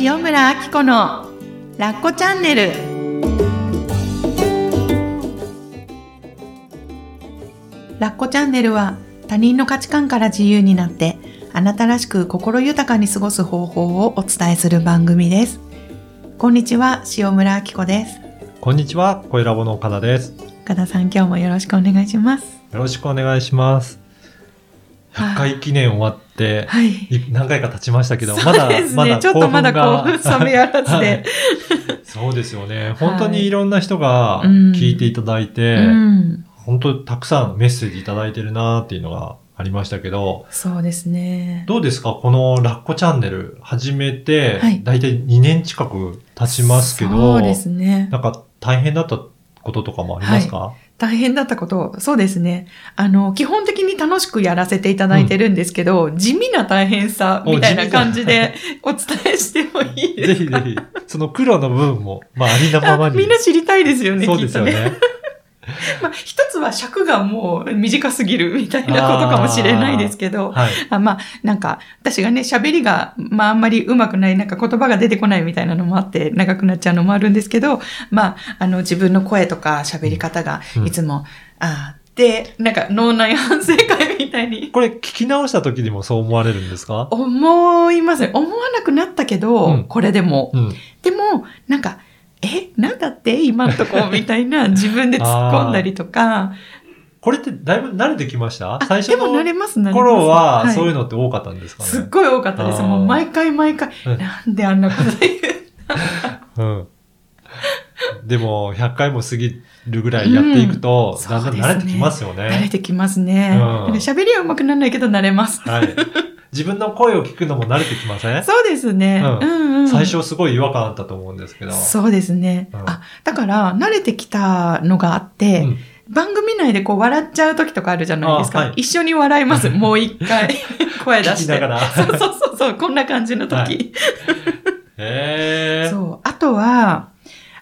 塩村あき子のラッコチャンネルラッコチャンネルは他人の価値観から自由になってあなたらしく心豊かに過ごす方法をお伝えする番組ですこんにちは塩村あき子ですこんにちは、声ラボの岡田です。岡田さん今日もよろしくお願いしますよろしくお願いします。100回記念終わって、はい。い何回か経ちましたけど、そまだまだちょっとまだ興興奮が奮冷めやらずで、はい。そうですよね。本当にいろんな人がうん。聞いていただいて、うん、本当たくさんメッセージいただいてるなっていうのがありましたけど、そうですね。どうですか？このラッコチャンネル始めてはい、だいたい2年近く経ちますけど、そうですね。なんか大変だったこととかもありますか、大変だったこと、そうですね。あの、基本的に楽しくやらせていただいてるんですけど、地味な大変さみたいな感じでお伝えしてもいいですかぜひぜひ、その苦労の部分も、まあ、ありのままに。あみんな知りたいですよね、そう。ですよね。まあ、一つは尺がもう短すぎるみたいなことかもしれないですけど、はい。あまあ、なんか、私がね、喋りが、まあ、あんまり上手くない、なんか言葉が出てこないみたいなのもあって、長くなっちゃうのもあるんですけど、まあ、あの、自分の声とか喋り方がうん、いつも、あーで、なんか、脳内反省会みたいにこれ聞き直した時にもそう思われるんですか？思いますね。思わなくなったけど、うんこれでも。うん。でも、なんか、え、なんだって？今んとこ？みたいな 自分で突っ込んだりとか。これってだいぶ慣れてきました？あ最初の。頃は、そういうの、のって多かったんですかね、すっごい多かったです。もう毎回毎回、うんなんであんなこと言う？うん。でも、100回も過ぎるぐらいやっていくと、うんだんだん慣れてきますよね。慣れてきますね。うんりは上手くならないけど慣れます。はい。自分の声を聞くのも慣れてきません？そうですね。ううんうん。最初すごい違和感あったと思うんですけど。そうですね。うんあ、だから慣れてきたのがあって、うん番組内でこう笑っちゃう時とかあるじゃないですか。あはい一緒に笑います。もう一回 声出して。そうそうそうそう、こんな感じの時。はいへー。そう。あとは、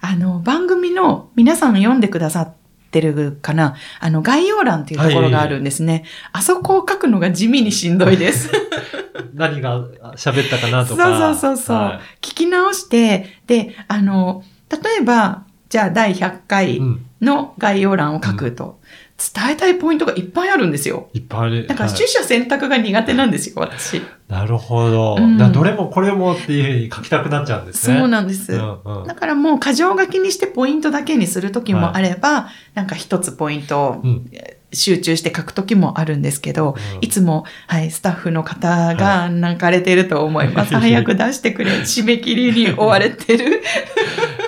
あの、番組の皆さん読んでくださってるかな、あの、概要欄っていうところがあるんですね。あそこを書くのが地味にしんどいです。何が喋ったかなとか。そうそうそうそう、は聞き直して、で、あの、例えば、じゃあ第100い回うん。の概要欄を書くと、伝えたいポイントがいっぱいあるんですよ。いっぱいある。だからはい取捨選択が苦手なんですよ、私。なるほど。うんだどれもこれもっていうふうに書きたくなっちゃうんですね。そうなんです。うんうんだからもう箇条書きにしてポイントだけにするときもあれば、なんか一つポイントをうん集中して書くときもあるんですけど、うんいつも、はい、スタッフの方が泣かれてると思います。はい早く出してくれ。締め切りに追われてる。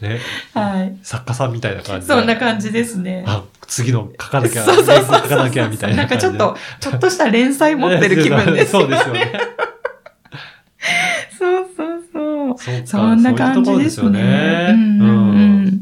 ね、はい。作家さんみたいな感じで。そんな感じですね。あ、次の書かなきゃ、そうそう書かなきゃみたいな。なんかちょっと、ちょっとした連載持ってる気分です。そうですよね。そうそうそう。そんな感じですよね。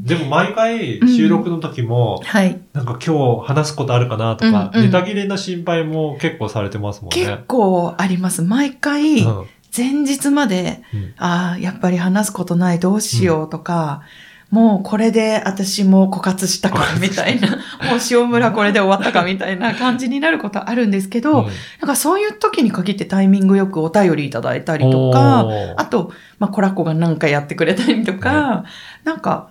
でも毎回収録の時も、はい。なんか今日話すことあるかなとか、うんうんネタ切れの心配も結構されてますもん結ね。構あります。毎回、うん前日まで、うんああ、やっぱり話すことない、どうしようとか、もうこれで私も枯渇したかみたいな、もう塩村これで終わったかみたいな感じになることあるんですけど、うんなんかそういう時に限ってタイミングよくお便りいただいたりとか、あと、まあ、コラコが何かやってくれたりとか、なんか、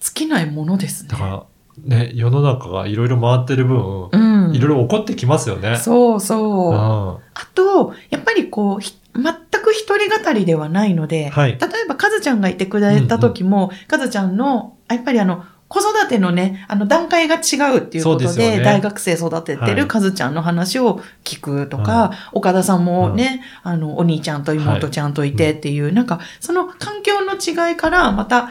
尽きないものですねだ。から、ね、世の中がいろいろ回ってる分、うん。いろいろ起こってきますよね。そうそう。うんあと、やっぱりこう、ひ全く一人語りではないので、はい。例えば、カズちゃんがいてくれた時も、カズちゃんの、やっぱりあの、子育てのね、あの、段階が違うっていうことで、でね。大学生育ててはい。るカズちゃんの話を聞くとか、岡田さんもね、あの、お兄ちゃんと妹ちゃんといてっていう、なんか、その環境の違いから、また、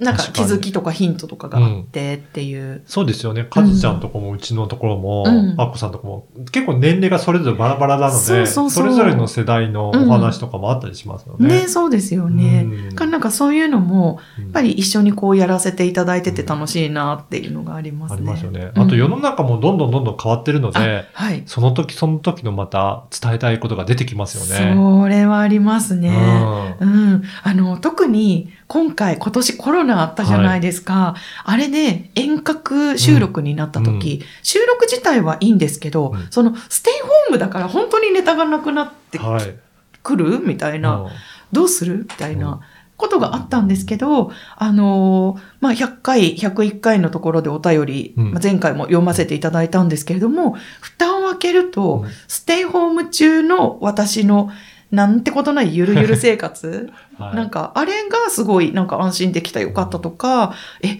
なんか気づきとかヒントとかがあってっていう。そうですよね。カズちゃんとこもうちのところも、うんアッコさんとこも、結構年齢がそれぞれバラバラなので、それぞれの世代のお話とかもあったりしますよね。ね、そうですよね。うんかなんかそういうのも、うんやっぱり一緒にこうやらせていただいてて楽しいなっていうのがありますね。ありますよね。うんあと世の中もどんどんどんどん変わってるので、あはい。その時その時のまた伝えたいことが出てきますよね。それはありますね。うんうん。あの、特に今回、今年コロナあったじゃないですか。あれで遠隔収録になった時、うん。収録自体はいいんですけど、うん。そのステイホームだから本当にネタがなくなってはい。くるみたいな。うん。どうする？みたいなことがあったんですけど、あのーまあ、100回、101回のところでお便り、うん。まあ、前回も読ませていただいたんですけれども、蓋を開けると、うん。ステイホーム中の私のなんてことないゆるゆる生活？はいなんか、あれがすごい、なんか安心できたよかったとか、え、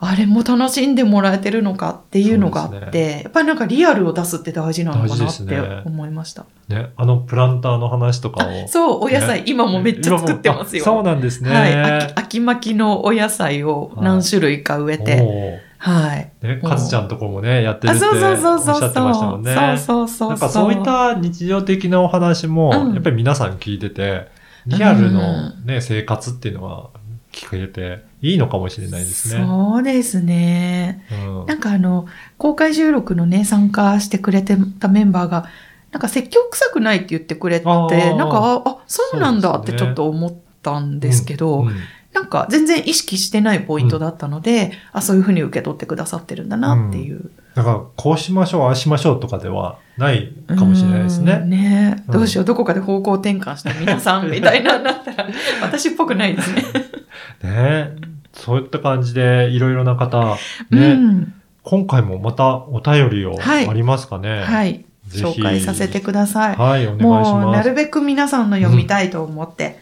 あれも楽しんでもらえてるのかっていうのがあって、ですやっぱりなんかリアルを出すって大事なのかなって思いました。ね、あのプランターの話とかを。そう、お野菜、ね今もめっちゃ作ってますよ。そうなんですね。はい秋。秋巻きのお野菜を何種類か植えて、おはい。ーね、かずちゃんとこもね、やってるあ、っておそうそうそうっしそうゃってましたもんね。そうそうそう。なんかそういった日常的なお話も、うんやっぱり皆さん聞いてて、リアルのね、生活っていうのは聞けていいのかもしれないですね。そうですね。うんなんかあの、公開収録のね、参加してくれてたメンバーが、なんか説教臭くないって言ってくれて、あなんーか、あ、あそうなんだってちょっと思ったんですけど、うんなんか全然意識してないポイントだったので、あ、そういうふうに受け取ってくださってるんだなっていう。だから、こうしましょう、ああしましょうとかではないかもしれないですうんね。ねうんどうしよう、どこかで方向転換して皆さんみたいななったら、私っぽくないですね。ねそういった感じで、いろいろな方、うね、ん。今回もまたお便りをはいありますかね。はい。ぜひ紹介させてください。はい、お願いしもう、ます。なるべく皆さんの読みたいと思って、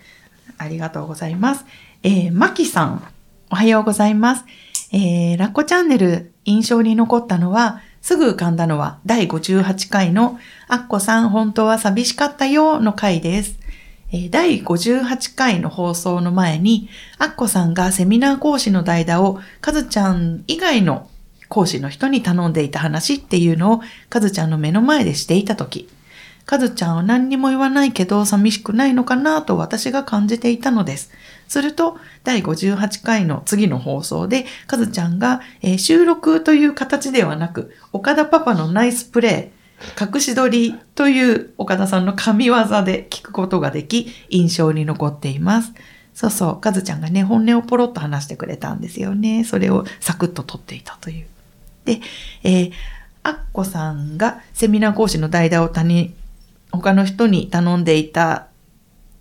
ありがとうございます。えー、まきさん、おはようございます。えー、ラッコチャンネル印象に残ったのは、すぐ浮かんだのは第58回のアッコさん本当は寂しかったよの回です。え第58回の放送の前に、アッコさんがセミナー講師の代打をカズちゃん以外の講師の人に頼んでいた話っていうのをカズちゃんの目の前でしていたとき、カズちゃんは何にも言わないけど寂しくないのかなと私が感じていたのです。すると、第58回の次の放送で、カズちゃんが、えー収録という形ではなく、岡田パパのナイスプレイ、隠し撮りという岡田さんの神業で聞くことができ、印象に残っています。そうそう、カズちゃんがね、本音をポロッと話してくれたんですよね。それをサクッと撮っていたという。で、えー、アッコさんがセミナー講師の代打を他人、他の人に頼んでいた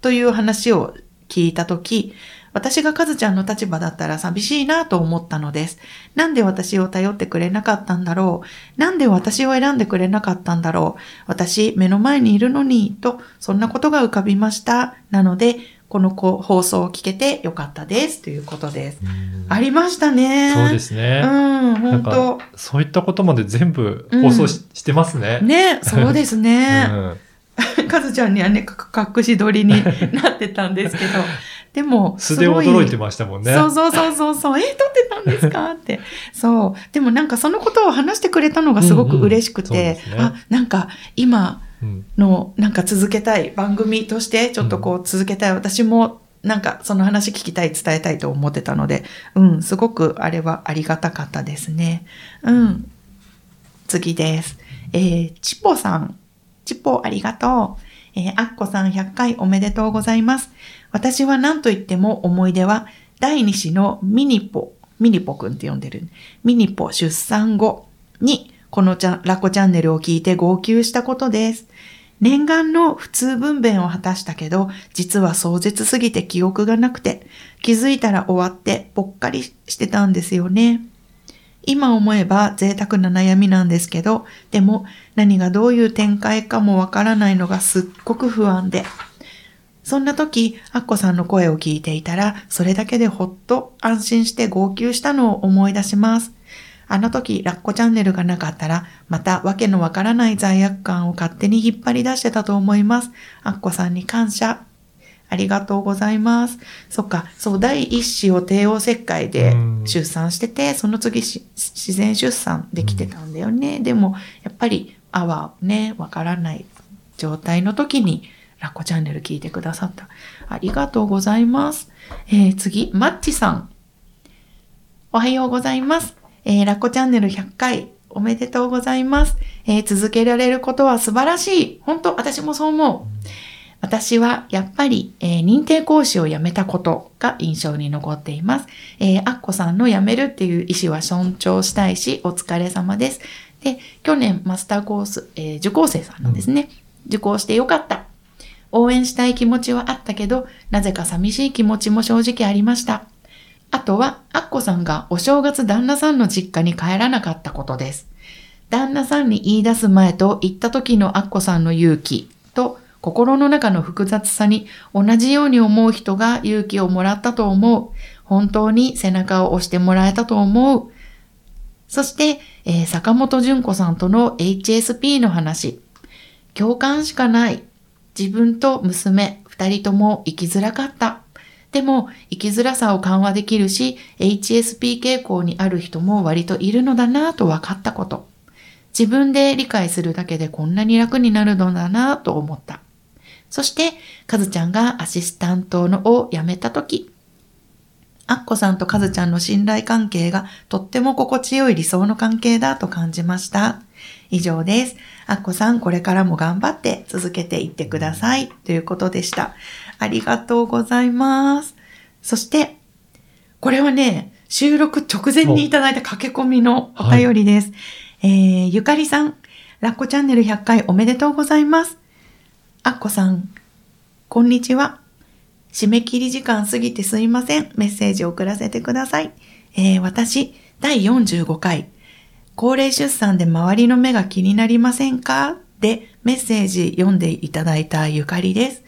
という話を聞いたとき、私がカズちゃんの立場だったら寂しいなと思ったのです。なんで私を頼ってくれなかったんだろう？なんで私を選んでくれなかったんだろう？私目の前にいるのにと、そんなことが浮かびました。なので、このこ放送を聞けてよかったです。ということです。うんありましたね。そうですね。うん、本当か、そういったことまで全部放送し,、してますね。ね、そうですね。うん カズちゃんにはね、か隠し撮りになってたんですけど、でも、素ですご驚いてましたもんね。そうそうそうそうそう、え、撮ってたんですか？って。そう。でもなんかそのことを話してくれたのがすごく嬉しくうんうんそうでて、すねあ、なんか今うんのなんか続けたい番組としてちょっとこう続けたい、私もなんかその話聞きたい、伝えたいと思ってたので、うん、すごくあれはありがたかったですね。うん。次です。えー、チポさん。チポありがとう。えー、アッコさん100回おめでとうございます。私は何と言っても思い出は、第2子のミニポ、ミニポくんって呼んでる。ミニポ出産後に、このラコチャンネルを聞いて号泣したことです。念願の普通分娩を果たしたけど、実は壮絶すぎて記憶がなくて、気づいたら終わってぽっかりしてたんですよね。今思えば贅沢な悩みなんですけど、でも何がどういう展開かもわからないのがすっごく不安で。そんな時、アッコさんの声を聞いていたら、それだけでほっと安心して号泣したのを思い出します。あの時、ラッコチャンネルがなかったら、またわけのわからない罪悪感を勝手に引っ張り出してたと思います。アッコさんに感謝。ありがとうございます。そっか、そう、第一子を帝王切開でうん出産してて、その次し自然出産できてたんだよね。でも、やっぱり、あはね、わからない状態の時に、ラッコチャンネル聞いてくださった。ありがとうございます。えー次、マッチさん。おはようございます。えーラッコチャンネル100回おめでとうございます。えー続けられることは素晴らしい。本当、私もそう思う。私はやっぱり、えー認定講師を辞めたことが印象に残っています。えー、アッコさんの辞めるっていう意思は尊重したいし、お疲れ様です。で、去年マスターコース、えー受講生さんなんですね。受講してよかった。応援したい気持ちはあったけど、なぜか寂しい気持ちも正直ありました。あとは、アッコさんがお正月旦那さんの実家に帰らなかったことです。旦那さんに言い出す前と言った時のアッコさんの勇気と心の中の複雑さに同じように思う人が勇気をもらったと思う。本当に背中を押してもらえたと思う。そして、えー坂本純子さんとの HSP の話。共感しかない。自分と娘、二人とも生きづらかった。でも、生きづらさを緩和できるし、HSP 傾向にある人も割といるのだなぁと分かったこと。自分で理解するだけでこんなに楽になるのだなぁと思った。そして、かずちゃんがアシスタントのを辞めたとき、アッコさんとカズちゃんの信頼関係がとっても心地よい理想の関係だと感じました。以上です。アッコさん、これからも頑張って続けていってください。ということでした。ありがとうございます。そして、これはね、収録直前にいただいた駆け込みのお便りです。えー、ゆかりさん、ラッコチャンネル100回おめでとうございます。アッコさん、こんにちは。締め切り時間過ぎてすいません。メッセージを送らせてください。えー私、第45回、高齢出産で周りの目が気になりませんか？でメッセージ読んでいただいたゆかりです。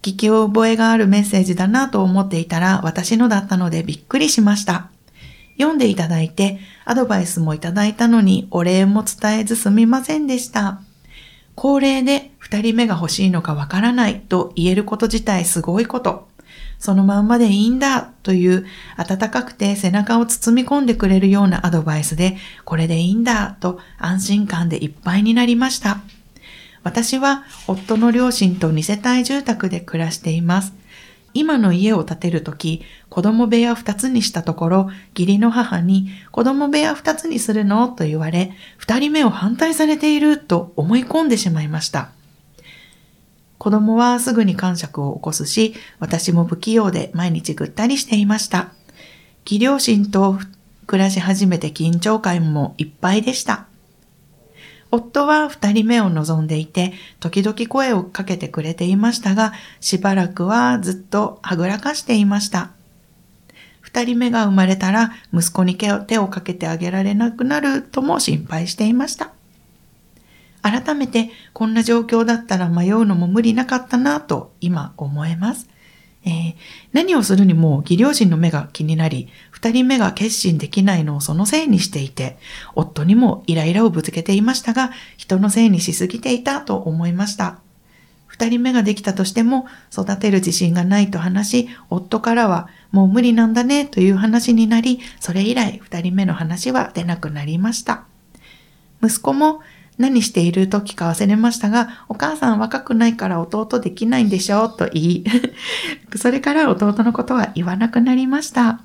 聞き覚えがあるメッセージだなと思っていたら私のだったのでびっくりしました。読んでいただいてアドバイスもいただいたのにお礼も伝えずすみませんでした。高齢で二人目が欲しいのかわからないと言えること自体すごいこと。そのまんまでいいんだという温かくて背中を包み込んでくれるようなアドバイスでこれでいいんだと安心感でいっぱいになりました。私は夫の両親と二世帯住宅で暮らしています。今の家を建てるとき、子供部屋二つにしたところ、義理の母に子供部屋二つにするのと言われ、二人目を反対されていると思い込んでしまいました。子供はすぐに感触を起こすし、私も不器用で毎日ぐったりしていました。義両親と暮らし始めて緊張感もいっぱいでした。夫は二人目を望んでいて、時々声をかけてくれていましたが、しばらくはずっとはぐらかしていました。二人目が生まれたら、息子に手をかけてあげられなくなるとも心配していました。改めて、こんな状況だったら迷うのも無理なかったなと今思えます。えー何をするにも義両親の目が気になり、二人目が決心できないのをそのせいにしていて、夫にもイライラをぶつけていましたが、人のせいにしすぎていたと思いました。二人目ができたとしても、育てる自信がないと話し、夫からは、もう無理なんだねという話になり、それ以来二人目の話は出なくなりました。息子も何している時か忘れましたが、お母さん若くないから弟できないんでしょうと言い、それから弟のことは言わなくなりました。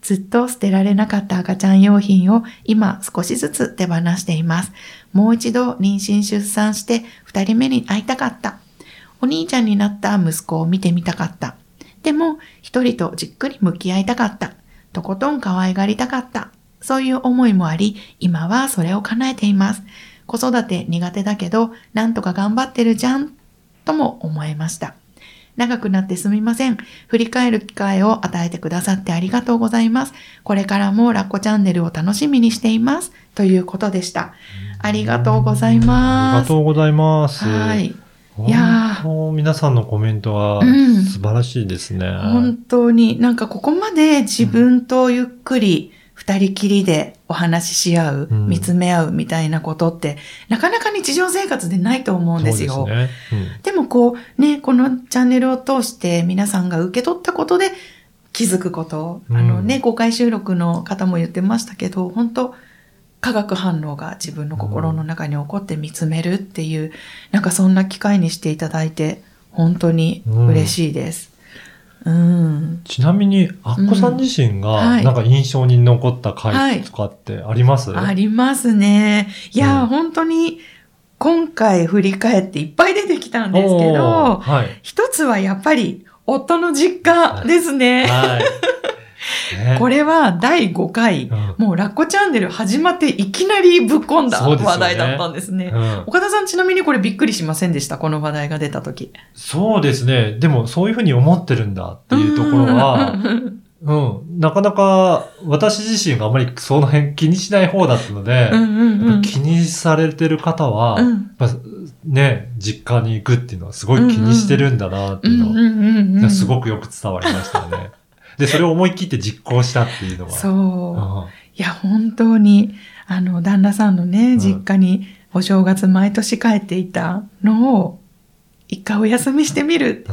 ずっと捨てられなかった赤ちゃん用品を今少しずつ手放しています。もう一度妊娠出産して二人目に会いたかった。お兄ちゃんになった息子を見てみたかった。でも一人とじっくり向き合いたかった。とことん可愛がりたかった。そういう思いもあり、今はそれを叶えています。子育て苦手だけど、なんとか頑張ってるじゃん、とも思えました。長くなってすみません。振り返る機会を与えてくださってありがとうございます。これからもラッコチャンネルを楽しみにしています。ということでした。ありがとうございあります。がとうございます。はい。本いや皆さんのコメントはうん素晴らしいですね。本当になんかここまで自分とゆっくり二人きりでお話しし合う、うん見つめ合うみたいなことって、なかなか日常生活でないと思うんですよ。ですね。でもこうね、このチャンネルを通して皆さんが受け取ったことで気づくこと、うんあのね、公開収録の方も言ってましたけど、本当化学反応が自分の心の中に起こって見つめるっていう、なんかそんな機会にしていただいて、本当に嬉しいです。うん。ちなみに、アッコさん自身が、はいなんか印象に残ったはい回とかってあります、ありますね。いやー、うん本当に今回振り返っていっぱい出てきたんですけど、はい。一つはやっぱり夫の実家ですね。はい。ねこれは第5回、うんもうラッコチャンネル始まっていきなりぶっ込んだ話題だったんですね。うん岡田さんちなみにこれびっくりしませんでした？この話題が出た時。そうですね。でも、そういうふうに思ってるんだっていうところは、うん、なかなか私自身があまりその辺気にしない方だったので、うんうんうん。気にされてる方は、うんね、実家に行くっていうのはすごい気にしてるんだなっていうのうんうんうんうん。すごくよく伝わりましたよね。で、それを思い切って実行したっていうのは。そう。うんいや、本当に、あの、旦那さんのね、ん実家にお正月毎年帰っていたのを、一回お休みしてみる。う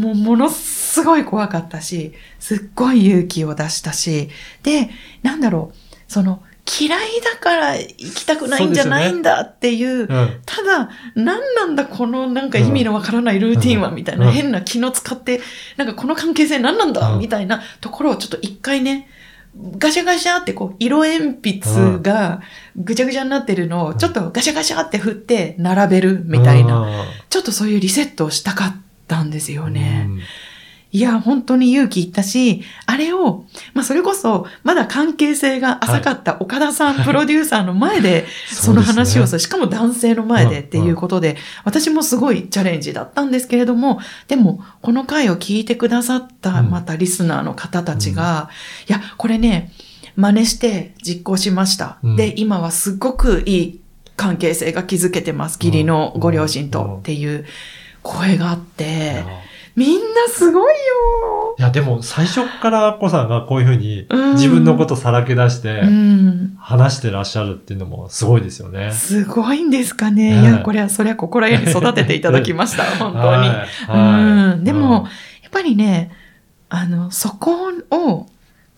んもうものすごい怖かったし、すっごい勇気を出したし、で、なんだろう、その、嫌いだから行きたくないんじゃないんだっていう、うん。ただ、何なんだこのなんか意味のわからないルーティンは、うんみたいな、うん変な気の使って、なんかこの関係性何なんだ、うんみたいなところをちょっと一回ね、ガシャガシャってこう、色鉛筆がぐちゃぐちゃになってるのを、ちょっとガシャガシャって振って並べるみたいな、ちょっとそういうリセットをしたかったんですよね。うんいや、本当に勇気いったし、あれを、まあそれこそ、まだ関係性が浅かった岡田さん、プロデューサーの前で、その話をする、しかも男性の前でっていうことで、私もすごいチャレンジだったんですけれども、でも、この回を聞いてくださった、うん。またリスナーの方たちが、いや、これね、真似して実行しました。うん。で、今はすごくいい関係性が築けてます。義理のご両親うんとっていう声があっいてや、みんなすごいよいや、でも最初からアッコさんがこういうふうにうん自分のことさらけ出してうん。話してらっしゃるっていうのもすごいですよね。すごいんですかね。ねいや、これは、それは心得に育てていただきました。本当に。はいはいうん。でも、やっぱりね、あの、そこを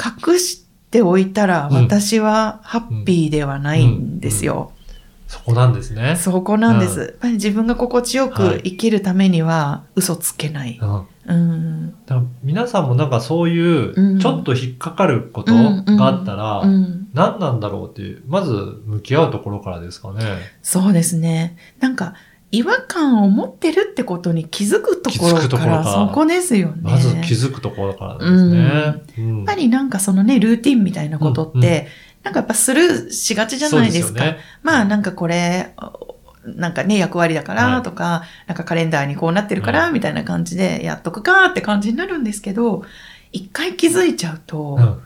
隠しておいたら、うん私はハッピーではないんですよ。そこなんですね。そこなんです。うんやっぱり自分が心地よはいく生きるためには、嘘つけない。うんうん。だから皆さんもなんかそういううんちょっと引っかかることがあったら、うん。何なんだろうっていう、まず向き合うところからですかね。そうですね。なんか、違和感を持ってるってことに気づくところからそこですよね。まず気づくところからですね。うんやっぱりなんかそのね、ルーティンみたいなことって、うんうんなんかやっぱスルーしがちじゃないですか。そうよねまあなんかこれ、なんかね、役割だからとか、なんかカレンダーにこうなってるから、はいみたいな感じでやっとくかって感じになるんですけど、一回気づいちゃうと、うん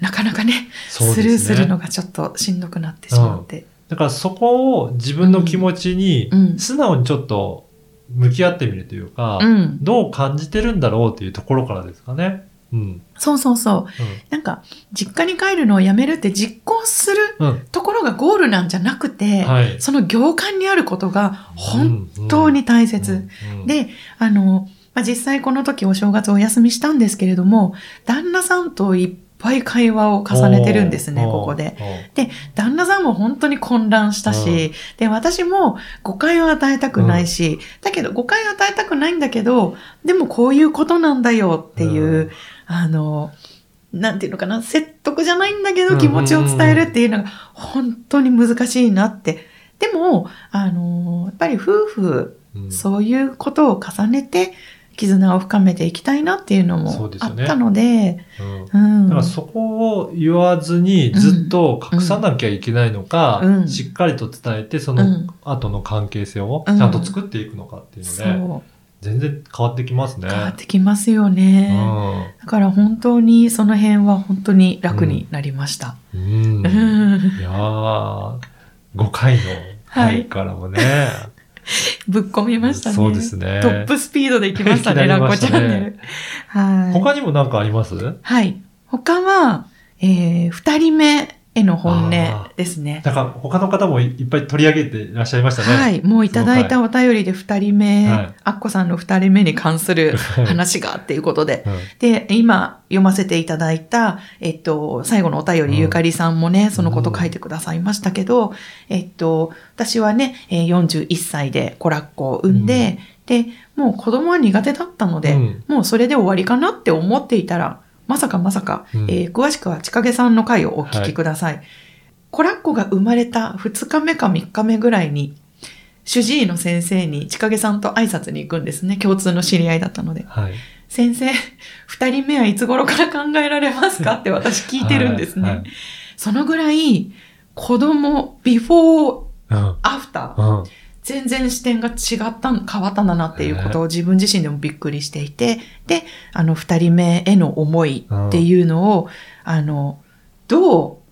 なかなかねねスルーするのがちょっとしんどくなってしまって。だからそこを自分の気持ちにうん素直にちょっと向き合ってみるというか、うん。どう感じてるんだろうっていうところからですかね。うん。そうそうそう。なんか、実家に帰るのをやめるって実行するうん。うん。ところがゴールなんじゃなくて、はい。その行間にあることが本当に大切。うん、で、あの、まあ、実際この時お正月お休みしたんですけれども、旦那さんといっぱい会話を重ねてるんですね、ここで。。おー旦那さんも本当に混乱したし、で、私も誤解を与えたくないし、だけど誤解を与えたくないんだけど、でもこういうことなんだよっていう、うんあの、なんていうのかな、説得じゃないんだけどうん気持ちを伝えるっていうのが本当に難しいなって。でも、あの、やっぱり夫婦、うん。そういうことを重ねて絆を深めていきたいなっていうのもあったので、うん。うん。だからそこを言わずにずっと隠さなきゃいけないのか、うん。しっかりと伝えて、そのうん。後の関係性をうん。ちゃんと作っていくのかっていうので、全然変わってきますね。変わってきますよね。だから本当にその辺は本当に楽になりました。うん。うん。うんいやー、5回の回からもね、ぶっ込みましたね。そうですねトップスピードで行きましたね、ラッコチャンネル。はい。他にも何かあります？はい。他は、えー、二人目への本音ですね。なんか他の方もいっぱい取り上げていらっしゃいましたね。はい。もういただいたお便りで二人目、はいアッコさんの二人目に関する 話がっていうことで。うんで、今読ませていただいた、えっと、最後のお便り、うんゆかりさんもね、そのこと書いてくださいましたけど、えっと、私はね、えー41歳で子ラッコを産んで、で、もう子供は苦手だったので、うんもうそれで終わりかなって思っていたら、まさかまさか、うんえー詳しくはちかげさんの回をお聞きください。子ラッコが生まれた2日目か3日目ぐらいに、主治医の先生にちかげさんと挨拶に行くんですね。共通の知り合いだったので。はい。先生、二人目はいつ頃から考えられますか？って私聞いてるんですね。はいはいそのぐらい、子供、ビフォー、うん。アフター、うん。全然視点が違った、変わったんだなっていうことを自分自身でもびっくりしていて、で、あの、二人目への思いっていうのを、あの、ど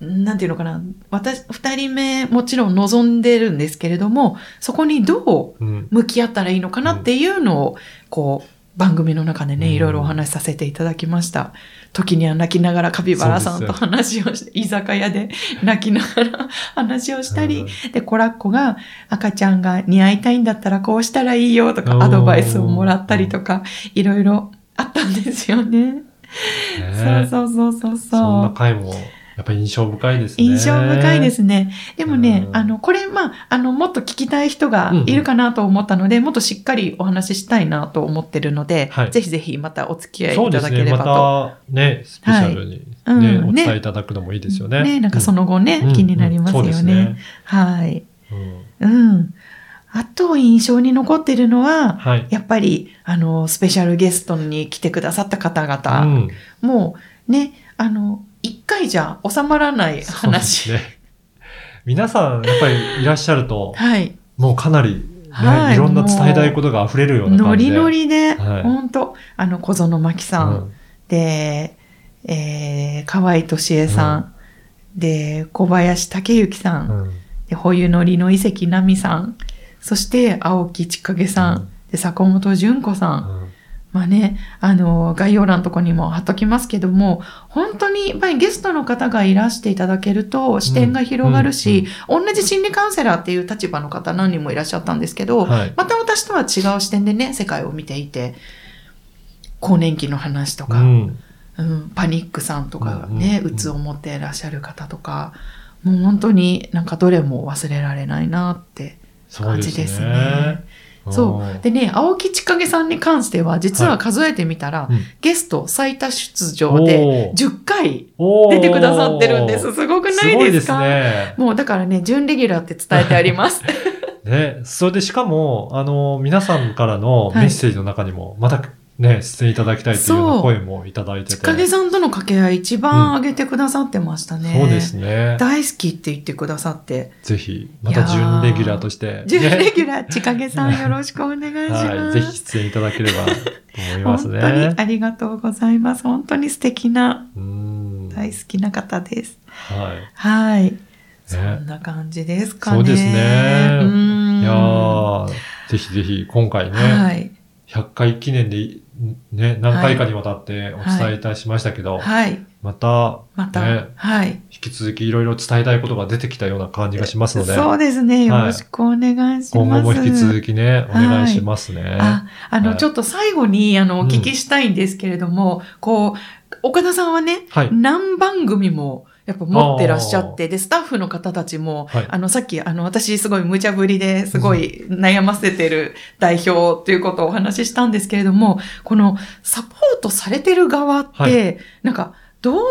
う、なんていうのかな、私、二人目もちろん望んでるんですけれども、そこにどううん。向き合ったらいいのかなっていうのを、こう、番組の中でね、うんいろいろお話しさせていただきました。時には泣きながらカピバラさんと話をして、居酒屋で 泣きながら話をしたり、で、コラッコが赤ちゃんが似合いたいんだったらこうしたらいいよとかアドバイスをもらったりとか、いろいろあったんですよね。ねそうそうそうそうそんなそう。回も、やっぱり印象深いですね。印象深いですね。でもね、うんあの、これ、まあ、あの、もっと聞きたい人がいるかなと思ったので、もっとしっかりお話ししたいなと思ってるので、はいぜひぜひまたお付き合いそうですね。いただければまと。たね、スペシャルにね、うんお伝えいただくのもいいですよね。ね、なんかその後ね、うん気になりますようんそうね。ですはい。うんうん。あと印象に残ってるのは、はい。やっぱり、あの、スペシャルゲストに来てくださった方う々、んもうね、あの、一回じゃ収まらない話。すね。皆さん、やっぱりいらっしゃると、はい。もうかなり、ね、はい。いろんな伝えたいことが溢れるようなノ感じで。リノリで、はい。本当あの、小園真希さん、うん。で、えー、河合敏恵さん、で、小林武之さん、うん。で、保有のりの遺跡奈美さん、そして青木千景さん、うん。で、坂本純子さん、うんまあね、あの、概要欄のとこにも貼っときますけども、本当にやっぱりゲストの方がいらしていただけると視点が広がるし、同じ心理カウンセラーっていう立場の方何人もいらっしゃったんですけど、はい。また私とは違う視点でね、世界を見ていて、更年期の話とか、うん。うん、パニックさんとかうんね、うんうつを持っていらっしゃる方とか、もう本当になんかどれも忘れられないなって感じですね。ね。そう。でね、青木千景さんに関しては、実は数えてみたら、うんゲスト最多出場でおー10回出てくださってるんです。すごくすごいですないですかね。もうだからね、準レギュラーって伝えてあります。ね、それでしかも、あの、皆さんからのメッセージの中にも、またね、出演いただきたいというような声もいただいてて。千景さんとの掛け合い一番上げてくださってましたね。そうですね。大好きって言ってくださって。ぜひ、また準レギュラーとして、準レねギュラー、千景さんよろしくお願いします。はい、ぜひ出演いただければと思います本当にね。ありがとうございます。本当に素敵な、うん。大好きな方です。はい。はい。そんな感じですかね。そうですねうんいやーぜひぜひ、今回ね、はい。100回記念で、ね、何回かにわたってお伝えいたしましたけど、はい。また、また、ねはい。引き続きいろいろ伝えたいことが出てきたような感じがしますので、そうですね。よろしくお願いします。今後も引き続きね、お願いしますね。あ、あの、はいちょっと最後に、あの、おうん聞きしたいんですけれども、こう、岡田さんはね、はい。何番組も、やっぱ持ってらっしゃって、で、スタッフの方たちも、はい。あの、さっき、あの、私すごい無茶ぶりですごい悩ませてる代表ということをお話ししたんですけれども、このサポートされてる側って、はい。なんか、どう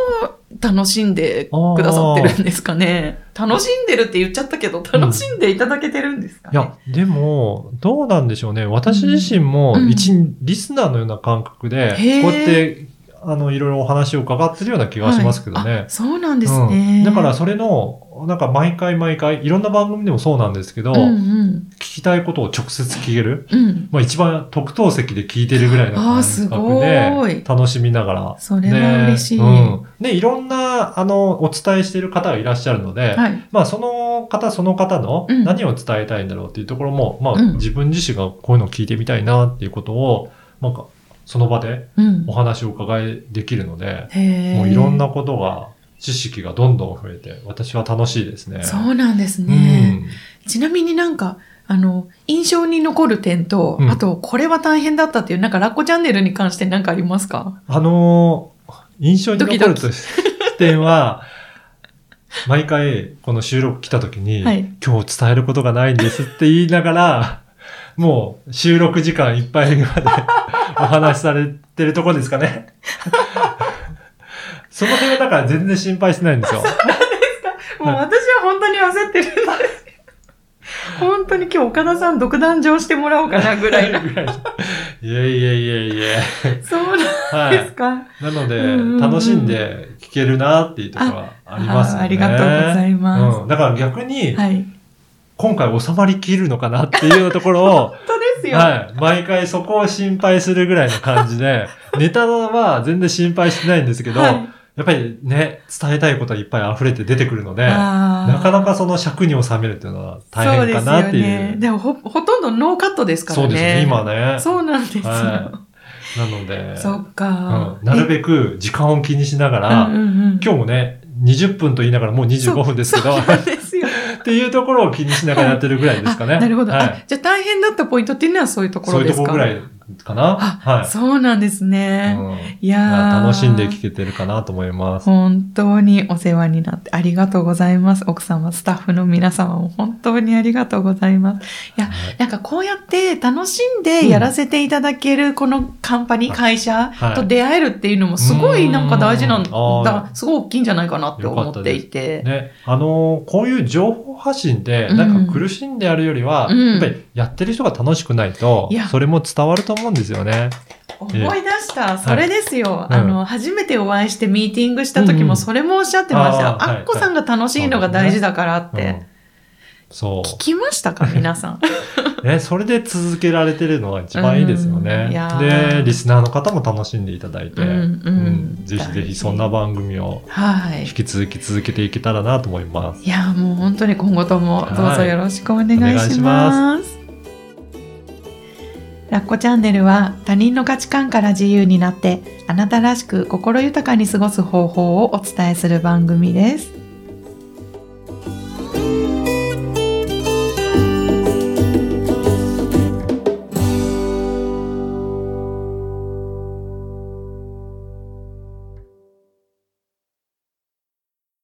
楽しんでくださってるんですかね？楽しんでるって言っちゃったけど、楽しんでいただけてるんですかね、いや、でも、どうなんでしょうね。私自身もうん。一リスナーのような感覚で、こうやって、あの、いろいろお話を伺ってるような気がしますけどはい。そうなんですうね。んだからそれの、なんか毎回毎回、いろんな番組でもそうなんですけど、うんうん。聞きたいことを直接聞ける。うん。まあ一番特等席で聞いてるぐらいの感す覚で楽しみながら。それは嬉しい。ねうん。で、いろんな、あの、お伝えしている方がいらっしゃるので、はい。まあその方その方のうん何を伝えたいんだろうっていうところも、まあうん自分自身がこういうのを聞いてみたいなっていうことを、なんかその場でうんお。話を伺いできるので、へーもういろんなことが、知識がどんどん増えて、私は楽しいですね。そうなんですうね。ん。ちなみになんか、あの、印象に残る点と、うんあと、これは大変だったっていう、なんか、ラッコチャンネルに関して何かありますか？あのー印象に残る点は、毎回この収録来た時に、はい今日伝えることがないんですって言いながら、もう収録時間いっぱいまで お話しされてるところですかね。その辺はだから全然心配してないんですよ。もう私は本当に焦ってるんです。本当に今日岡田さん独壇場してもらおうかなぐらいの。いやいやいやいや。そうなんはい。ですか？なのでうんうんうん、楽しんで聞けるなっていうところはありますよね。あありがとうございますうん。だから逆に、はい。今回収まりきるのかなっていうところを、本当ですよ。はい。毎回そこを心配するぐらいの感じで、ネタは全然心配してないんですけど、はいやっぱりね、伝えたいことはいっぱい溢れて出てくるので、なかなかその尺に収めるっていうのは大変かなっていう。そうでね。でもほ、ほとんどノーカットですからね。そうですね、今ね。そうなんですよ。はい。なので、そっか、うん、なるべく時間を気にしながくら、うんうんうん、今日もね、20分と言いながらもう25分ですけど、っていうところを気にしながらやってるぐらいですかね。あなるほど、はいあ。じゃあ大変だったポイントっていうのはそういうとこそういうろですかところぐらいかな？あ、はい。そうなんですね。うんいやー楽しんで聞けてるかなと思います。本当にお世話になってありがとうございます。奥様、スタッフの皆様も本当にありがとうございます。いや、はいなんかこうやって楽しんでやらせていただけるこのカンパニー、会社はいと出会えるっていうのもすごいなんか大事なんうんあーだ、すごい大きいんじゃないかなって思っていて。ね、あのーこういう情報発信で、うんなんか苦しんでやるよりは、うんやっぱりやってる人が楽しくないとそれも伝わると思うんですよね。思い出した。それですよ。うんあの、初めてお会いしてミーティングした時もそれもおっしゃってました。あっこさんが楽しいのが大事だからって。うんそ聞きましたか？皆さん。う。ね、それで続けられてるのが一番いいですよねで、リスナーの方も楽しんでいただいて、うんうんぜひぜひそんな番組をはい引。き続き続けていけたらなと思います。いや、もう本当に今後ともどうぞよろしくお願いし。ますラッコチャンネルは他人の価値観から自由になってあなたらしく心豊かに過ごす方法をお伝えする番組です。